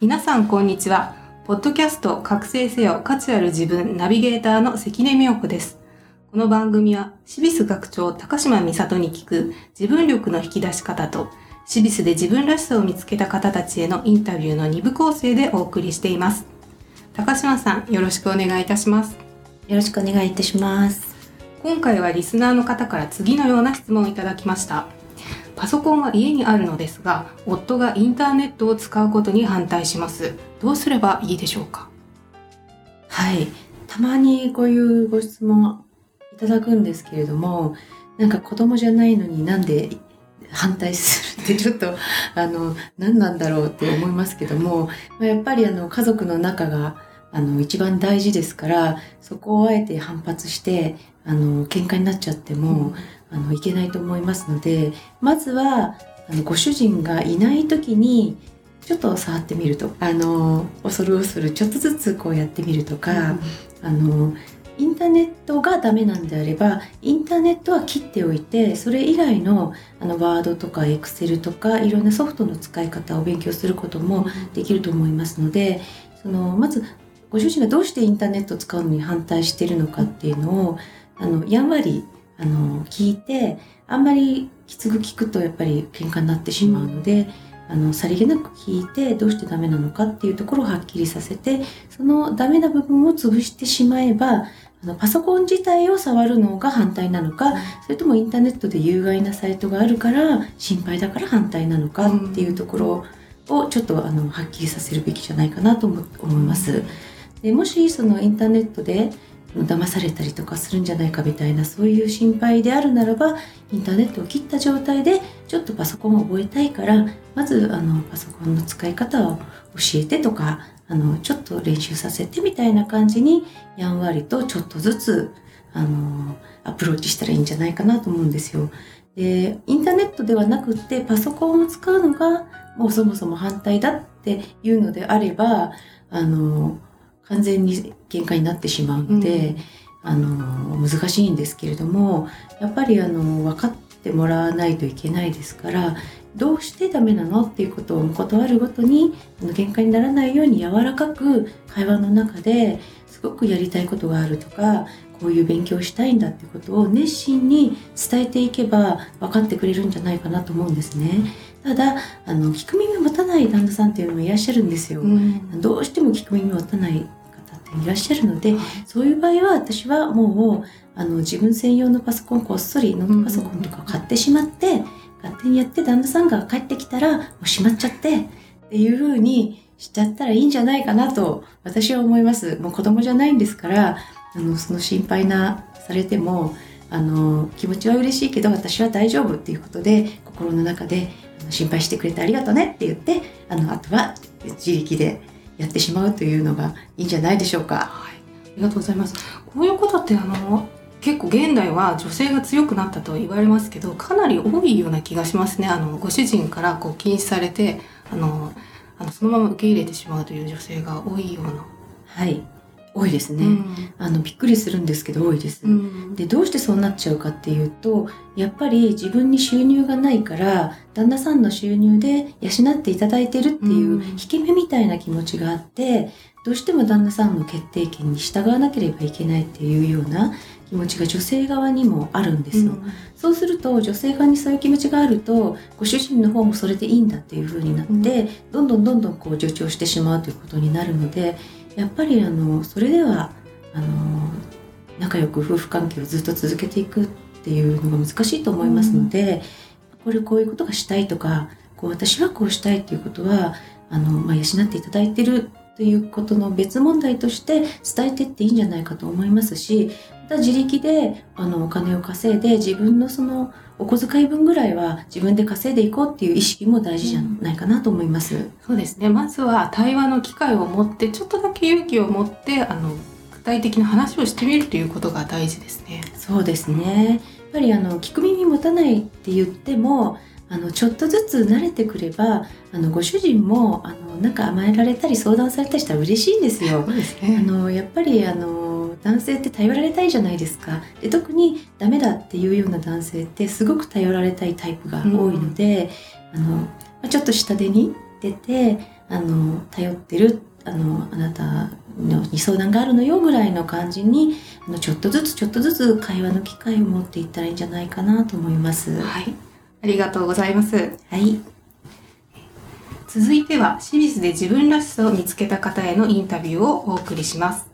皆さんこんにちは。ポッドキャスト覚醒せよ価値ある自分ナビゲーターの関根美代子です。この番組は、シビス学長高島美里に聞く自分力の引き出し方と、シビスで自分らしさを見つけた方たちへのインタビューの2部構成でお送りしています。高島さん、よろしくお願いいたします。よろしくお願いいたします。今回はリスナーの方から次のような質問をいただきました。パソコンは家にあるのですが、夫がインターネットを使うことに反対します。どうすればいいでしょうか？はい。たまにこういうご質問いただくんですけれども、なんか子供じゃないのになんで反対するってちょっと、あの、何なんだろうって思いますけども、まあやっぱりあの家族の仲があの一番大事ですから、そこをあえて反発して、あの、喧嘩になっちゃっても、あのいけないと思いますのでまずはあのご主人がいない時にちょっと触ってみるとあの恐る恐るちょっとずつこうやってみるとか、あのインターネットがダメなんであればインターネットは切っておいてそれ以外のあのワードとかエクセルとかいろんなソフトの使い方を勉強することもできると思いますのでそのまずご主人がどうしてインターネットを使うのに反対しているのかっていうのをあのやんわりあの聞いてあんまりきつく聞くとやっぱり喧嘩になってしまうので、あのさりげなく聞いてどうしてダメなのかっていうところをはっきりさせてそのダメな部分を潰してしまえばあのパソコン自体を触るのが反対なのか、それともインターネットで有害なサイトがあるから心配だから反対なのかっていうところをちょっとあのはっきりさせるべきじゃないかなと思います。でもしそのインターネットで騙されたりとかするんじゃないかみたいなそういう心配であるならばインターネットを切った状態でちょっとパソコンを覚えたいからまずあのパソコンの使い方を教えてとかあのちょっと練習させてみたいな感じにやんわりとちょっとずつあのアプローチしたらいいんじゃないかなと思うんですよ。でインターネットではなくってパソコンを使うのがもうそもそも反対だっていうのであればあの完全に喧嘩になってしまうので、あの難しいんですけれどもやっぱりあの分かってもらわないといけないですからどうしてダメなのっていうことを断るごとにあの喧嘩にならないように柔らかく会話の中ですごくやりたいことがあるとかこういう勉強をしたいんだってことを熱心に伝えていけば分かってくれるんじゃないかなと思うんですね。ただあの聞く耳を持たない旦那さんっていうのもいらっしゃるんですよ。うんどうしても聞く耳を持たない方いらっしゃるので、そういう場合は私はもうあの自分専用のパソコンこっそりノートパソコンとか買ってしまって、勝手にやって旦那さんが帰ってきたらもうしまっちゃってっていう風にしちゃったらいいんじゃないかなと私は思います。もう子供じゃないんですからあのその心配なされてもあの気持ちは嬉しいけど私は大丈夫っていうことで心の中で心配してくれてありがとうねって言ってあのあとは自力でやってしまうというのがいいんじゃないでしょうか。はい、ありがとうございます。こういうことってあの結構現代は女性が強くなったと言われますけどかなり多いような気がしますね。あのご主人からこう禁止されてあのあのそのまま受け入れてしまうという女性が多いような。はい、多いですね。うんあのびっくりするんですけど多いです。うんでどうしてそうなっちゃうかっていうとやっぱり自分に収入がないから旦那さんの収入で養っていただいてるっていううん引け目みたいな気持ちがあってどうしても旦那さんの決定権に従わなければいけないっていうような気持ちが女性側にもあるんですよ。そうすると女性側にそういう気持ちがあるとご主人の方もそれでいいんだっていう風になって、うんどんどんどんどんこう助長してしまうということになるのでやっぱりあのそれではあの仲良く夫婦関係をずっと続けていくっていうのが難しいと思いますので、これこういうことがしたいとかこう私はこうしたいっていうことはあの、まあ、養っていただいてるということの別問題として伝えてっていいんじゃないかと思いますしまた自力であのお金を稼いで自分のそのお小遣い分ぐらいは自分で稼いでいこうっていう意識も大事じゃないかなと思います。そうですね。まずは対話の機会を持って、ちょっとだけ勇気を持って、あの、具体的な話をしてみるということが大事ですね。そうですね。やっぱりあの聞く耳持たないって言っても、あのちょっとずつ慣れてくれば、あのご主人もあのなんか甘えられたり相談されたりしたら嬉しいんですよ。あのやっぱりあの男性って頼られたいじゃないですかで特にダメだっていうような男性ってすごく頼られたいタイプが多いので、あのまあちょっと下手に出てあの頼ってるあのあなたのに相談があるのよぐらいの感じにあのちょっとずつちょっとずつ会話の機会を持っていったらいいんじゃないかなと思います。ははい。ありがとうございます。い、続いては、シビスで自分らしさを見つけた方へのインタビューをお送りします。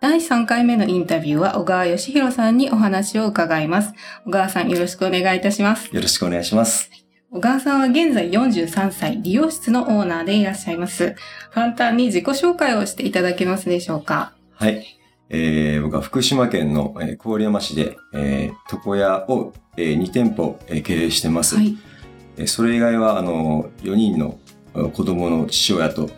第3回目のインタビューは小川義弘さんにお話を伺います。小川さんよろしくお願いいたします。よろしくお願いします。小川さんは現在43歳、理容室のオーナーでいらっしゃいます。簡単に自己紹介をしていただけますでしょうか？はい。えー、僕は福島県の、えー郡山市で、えー、床屋を、えー2店舗、えー経営してます。はい。えーそれ以外は、あの、4人のえー子供の父親と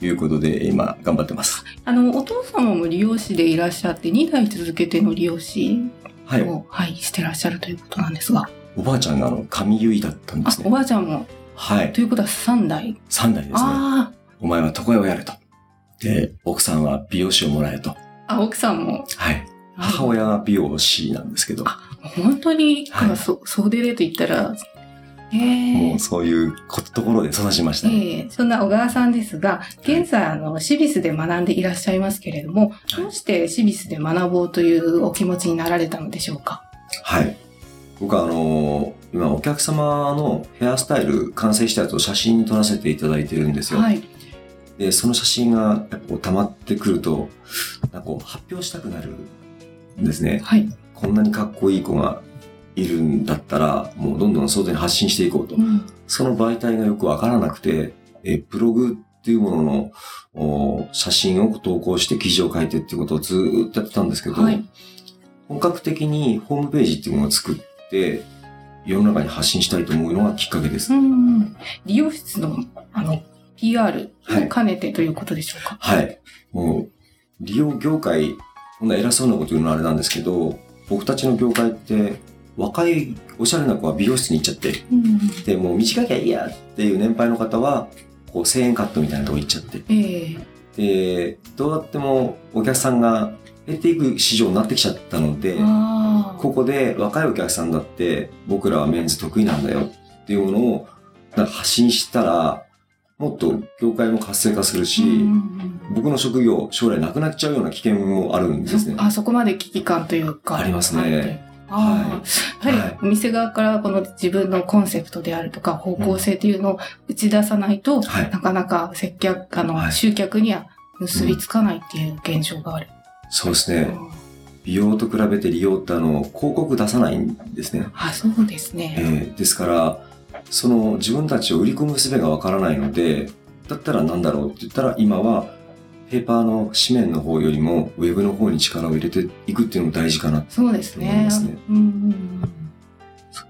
いうことで、今、頑張ってます。あの、お父様も理容師でいらっしゃって、2代続けての理容師はい。を、はい、してらっしゃるということなんですが。おばあちゃんが、あの、髪結いだったんであす、ね。おばあちゃんも、はい。ということは3代？3代ですね。あお前は床屋をやれと。で、奥さんは美容師をもらえと。あ、あ、奥さんも。はい。母親が美容師なんですけど、本当に、はいそ、総出でと言ったら、ええもうそういうこところで育ちましたね。ええそんな小川さんですが、現在、あの、シビスで学んでいらっしゃいますけれども、どうしてシビスで学ぼうというお気持ちになられたのでしょうか？はい。僕はあのー今お客様のヘアスタイル完成したやつを写真に撮らせていただいてるんですよ。はい。で、その写真がやっぱ溜まってくると、なんかこう発表したくなるんですね。はい。こんなにかっこいい子がいるんだったら、もうどんどん外に発信していこうと。うんその媒体がよくわからなくて、え、ブログっていうもののお写真を投稿して記事を書いてっていうことをずーっとやってたんですけど、はい。本格的にホームページっていうものを作って、世の中に発信したいと思うのがきっかけです。うん。理容室の、あの、PR はいを兼ねてということでしょうか？はい。もう、利用業界、こんな偉そうなこと言うのはあれなんですけど、僕たちの業界って、若いおしゃれな子は美容室に行っちゃって、うん。で、もう短きゃいいやっていう年配の方は、こう1000円カットみたいなとこ行っちゃって、ええで、どうやってもお客さんが減っていく市場になってきちゃったので。ここで若いお客さんだって僕らはメンズ得意なんだよっていうものを発信したらもっと業界も活性化するし、うんうんうん僕の職業将来なくなっちゃうような危険もあるんですね。そあそこまで危機感というか。ありますねああ、やははいりお店側からこの自分のコンセプトであるとか方向性というのを打ち出さないと、はいなかなか接客、あの、はい集客には結びつかないっていう現象がある。そうですね。美容と比べて利用ってあの広告出さないんですね。あ、そうですえね。ーですから、その自分たちを売り込む術がわからないので、だったら何だろうって言ったら今はペーパーの紙面の方よりもウェブの方に力を入れていくっていうのも大事かな。そうですね思いますね。うんうんうん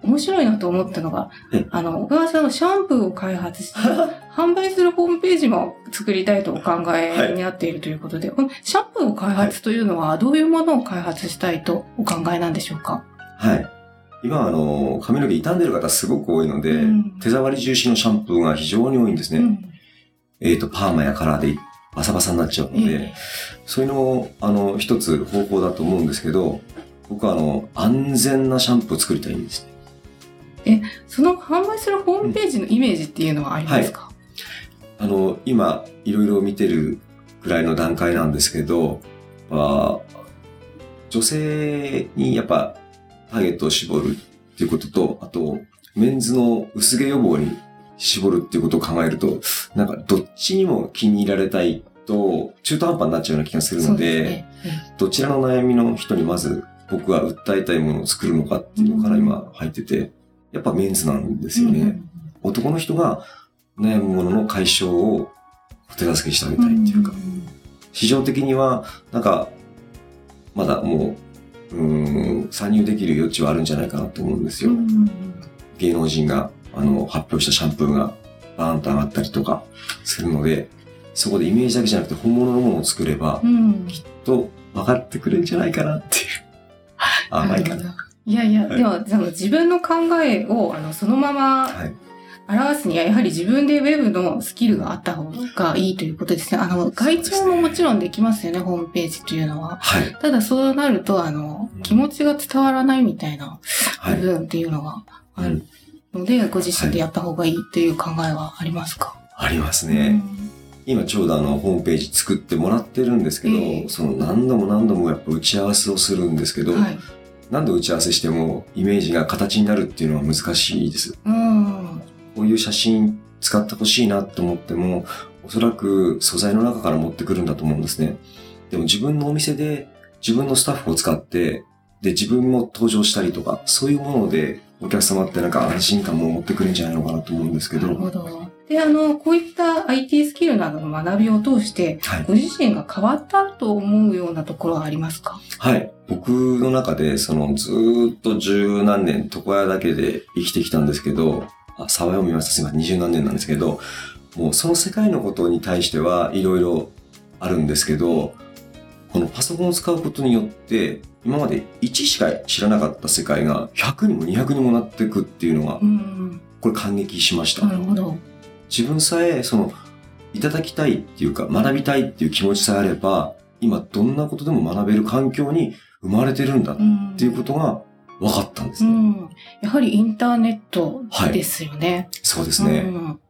面白いなと思ったのがえ、あの、小川さんはシャンプーを開発して、販売するホームページも作りたいとお考えになっているということで、このシャンプーを開発というのはどういうものを開発したいとお考えなんでしょうか？はい。今あの、髪の毛傷んでる方すごく多いので、うん。手触り重視のシャンプーが非常に多いんですね。うん。えっ、と、パーマやカラーでバサバサになっちゃうので、えそういうのを、あの、一つ方法だと思うんですけど、僕はあの、安全なシャンプーを作りたいんです。ね。えその販売するホームページのイメージっていうのはありますか、あの、今、いろいろ見てるぐらいの段階なんですけど、まあ、女性にやっぱターゲットを絞るっていうことと、あと、メンズの薄毛予防に絞るっていうことを考えると、なんかどっちにも気に入られたいと、中途半端になっちゃうような気がするので、そうすね。どちらの悩みの人にまず僕が訴えたいものを作るのかっていうのから今入ってて、やっぱメンズなんですよね。うん男の人が悩むものの解消をお手助けしてあげたいっていうか、市場的にはなんかまだもう、うーん、参入できる余地はあるんじゃないかなと思うんですよ。芸能人があの発表したシャンプーがバーンと上がったりとかするので、そこでイメージだけじゃなくて本物のものを作れば、うんと分かってくれるんじゃないかなっていう。甘いかな。いやいや、はいでも、その自分の考えを、あの、そのままはい。表すには、やはり自分でウェブのスキルがあった方がいいということですね。あの、外注ももちろんできますよね、ホームページというのは。はい。ただ、そうなると、あの、気持ちが伝わらないみたいなはい。部分っていうのがあるうんので、ご自身でやった方がいいという考えはありますか、ありますね。今ちょうどあの、ホームページ作ってもらってるんですけど、ええその何度も何度もやっぱ打ち合わせをするんですけど、うんはい。何度打ち合わせしてもイメージが形になるっていうのは難しいです。うん。こういう写真使ってほしいなと思っても、おそらく素材の中から持ってくるんだと思うんですね。でも自分のお店で自分のスタッフを使って、で、自分も登場したりとか、そういうものでお客様ってなんか安心感も持ってくるんじゃないのかなと思うんですけど、なるほど。で、あの、こういった IT スキルなどの学びを通して、はい。ご自身が変わったと思うようなところはありますか？はい。僕の中で、その、ずーっと十何年、床屋だけで生きてきたんですけど、あ、沢屋を見ました。すいません。二十何年なんですけど、もうその世界のことに対してはいろいろあるんですけど、このパソコンを使うことによって、今まで1しか知らなかった世界が100にも200にもなっていくっていうのがう、ん。これ感激しましたな。るほど。自分さえ、その、いただきたいっていうか、学びたいっていう気持ちさえあれば、今どんなことでも学べる環境に生まれてるんだっうん。ていうことが分かったんですね。うん。やはりインターネットですよね。そうですね。うん。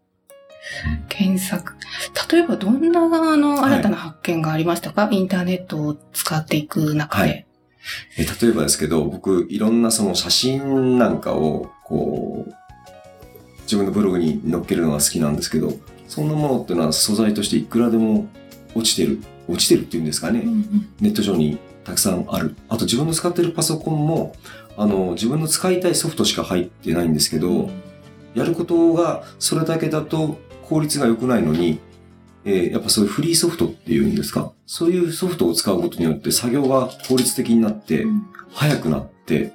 検索。例えばどんなあのはい新たな発見がありましたか、インターネットを使っていく中で。はいえ例えばですけど、僕、いろんなその写真なんかを、こう、自分のブログに載っけるのが好きなんですけど、そんなものっていうのは素材としていくらでも落ちてる。落ちてるっていうんですかね。うんうんネット上にたくさんある。あと自分の使ってるパソコンも、あの、自分の使いたいソフトしか入ってないんですけど、やることがそれだけだと効率が良くないのに、えーやっぱそういうフリーソフトっていうんですか？そういうソフトを使うことによって作業が効率的になってう、ん早くなって、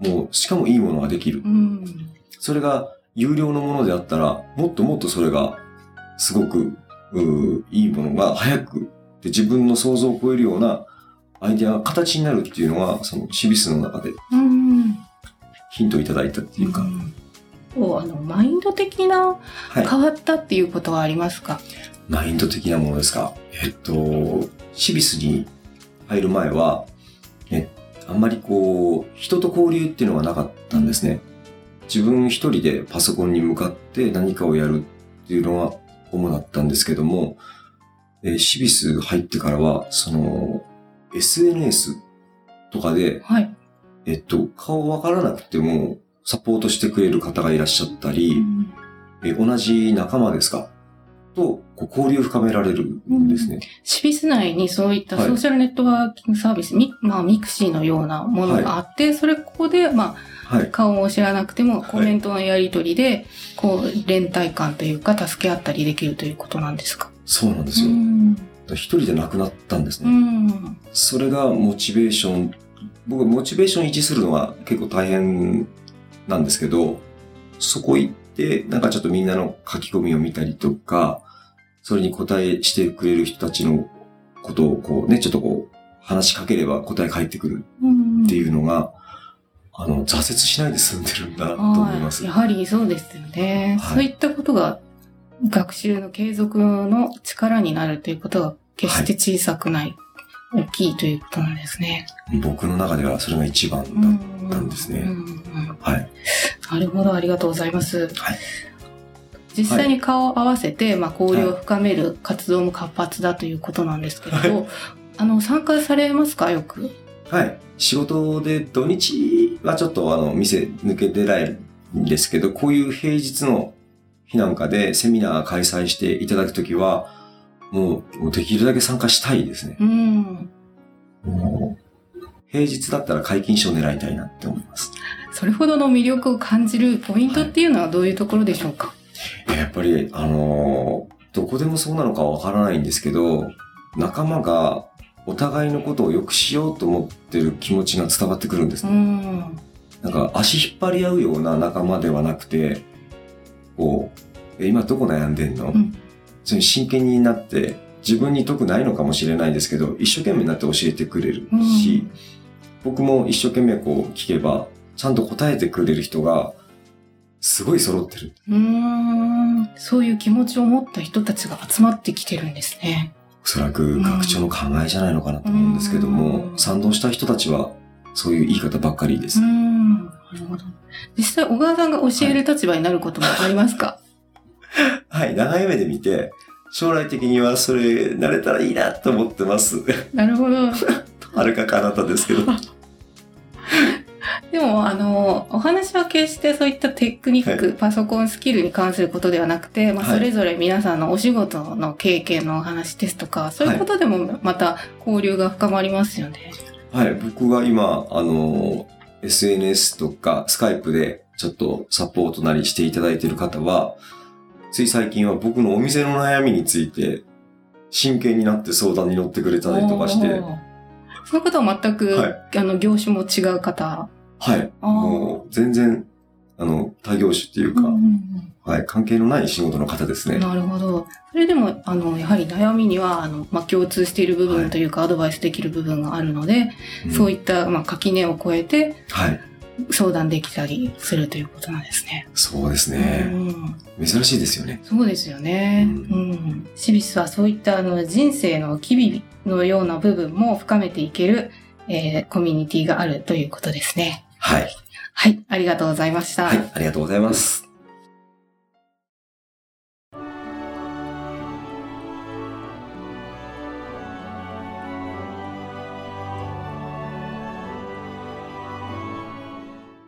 もう、しかもいいものができるう。ん。それが有料のものであったら、もっともっとそれが、すごく、いいものが早く、で自分の想像を超えるようなアイデアが形になるっていうのは、そのシビスの中でうん。ヒントをいただいたっていうか、うんこうあのマインド的なはい。変わったっていうことはありますか、マインド的なものですか？えっと、シビスに入る前は、え、あんまりこう、人と交流っていうのがなかったんですね。自分一人でパソコンに向かって何かをやるっていうのは主だったんですけども、えーシビス入ってからは、その、SNS とかで、はい。えっと、顔わからなくても、サポートしてくれる方がいらっしゃったり、え同じ仲間ですか？と、こう交流を深められるんですね。 CIBIS 内にそういったはいソーシャルネットワーキングサービス、ミまあ、 mixi のようなものがあって、それここで、まあ、はい。顔を知らなくてもいコメントのやり取りで、こう、連帯感というか、助け合ったりできるということなんですか？そうなんですよ。ん。一人じゃなくなったんですね。ん。それがモチベーション、僕モチベーション維持するのは結構大変なんですけど、そこ行って、なんかちょっとみんなの書き込みを見たりとか、それに答えしてくれる人たちのことをこうね、ちょっとこう話しかければ答え返ってくるうんっていうのが、あの、挫折しないで済んでるんだなと思います。はいやはりそうですよね。はいそういったことが学習の継続の力になるということが決して小さくない、大きいということなんですね。僕の中ではそれが一番だったんですね。はい。なるほど、ありがとうございます。はい実際に顔を合わせて、まあ、交流を深める活動も活発だということなんですけれど、あの、参加されますか？よく。はい。仕事で土日はちょっとあの、店抜けてないんですけど、こういう平日の日なんかでセミナー開催していただくときは、もうできるだけ参加したいですね。うん。平日だったら解禁賞を狙いたいなって思います。それほどの魅力を感じるポイントっていうのはどういうところでしょうか、やっぱり、あのーどこでもそうなのかわからないんですけど、仲間がお互いのことを良くしようと思ってる気持ちが伝わってくるんですうね。ん。なんか足引っ張り合うような仲間ではなくて、こう、え今どこ悩んでんの、んそれに真剣になって、自分に得ないのかもしれないですけど、一生懸命になって教えてくれるし、僕も一生懸命こう聞けば、ちゃんと答えてくれる人が、すごい揃ってる。うーん。そういう気持ちを持った人たちが集まってきてるんですね。おそらく学長の考えじゃないのかなと思うんですけども、うん賛同した人たちは、そういう言い方ばっかりです。うーん。なるほど。実際、小川さんが教える立場になることもありますか、はい、長い目で見て、将来的にはそれ、なれたらいいなと思ってます。なるほど。はるか彼方ですけど。でも、あの、お話は決してそういったテクニック、はパソコンスキルに関することではなくて、まあ、はいそれぞれ皆さんのお仕事の経験のお話ですとか、そういうことでもまた交流が深まりますよね。はい、僕が今、あの、SNS とかスカイプでちょっとサポートなりしていただいている方は、つい最近は僕のお店の悩みについて真剣になって相談に乗ってくれたりとかして、おー。その方は全く、はいあの、業種も違う方。はい、もう全然、あの、他業種っていうか、うんうんはい、関係のない仕事の方ですね。うんなるほど。それでも、あの、やはり悩みには、あの、まあ、共通している部はい分というか、アドバイスできる部分があるので、うんそういった、まあ、垣根を越えてはい、相談できたりするということなんですね。そうですうね。ん珍しいですよね。そうですよね。ううんん。シビスはそういったあの人生の機微のような部分も深めていける、えーコミュニティがあるということですね。はい、はい。ありがとうございました。はい、ありがとうございます。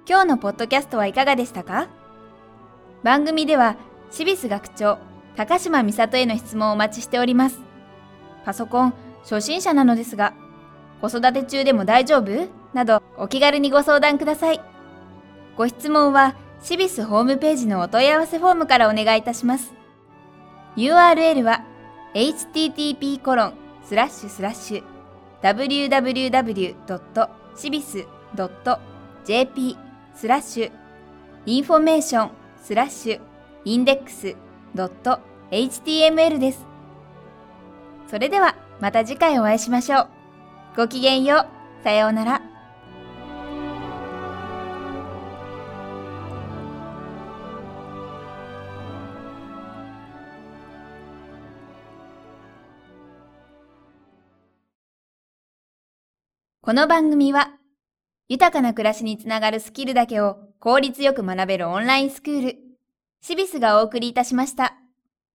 今日のポッドキャストはいかがでしたか？番組では、シビス学長、高島美里への質問をお待ちしております。パソコン、初心者なのですが、子育て中でも大丈夫？など、お気軽にご相談ください。ご質問は、シビスホームページのお問い合わせフォームからお願いいたします。URL は、http コロンスラッシュスラッシュ www.cibis.jp スラッシュインフォメーションスラッシュインデックス .html です。それではまた次回お会いしましょう。ごきげんよう。さようなら。この番組は、豊かな暮らしにつながるスキルだけを効率よく学べるオンラインスクール、シビスがお送りいたしました。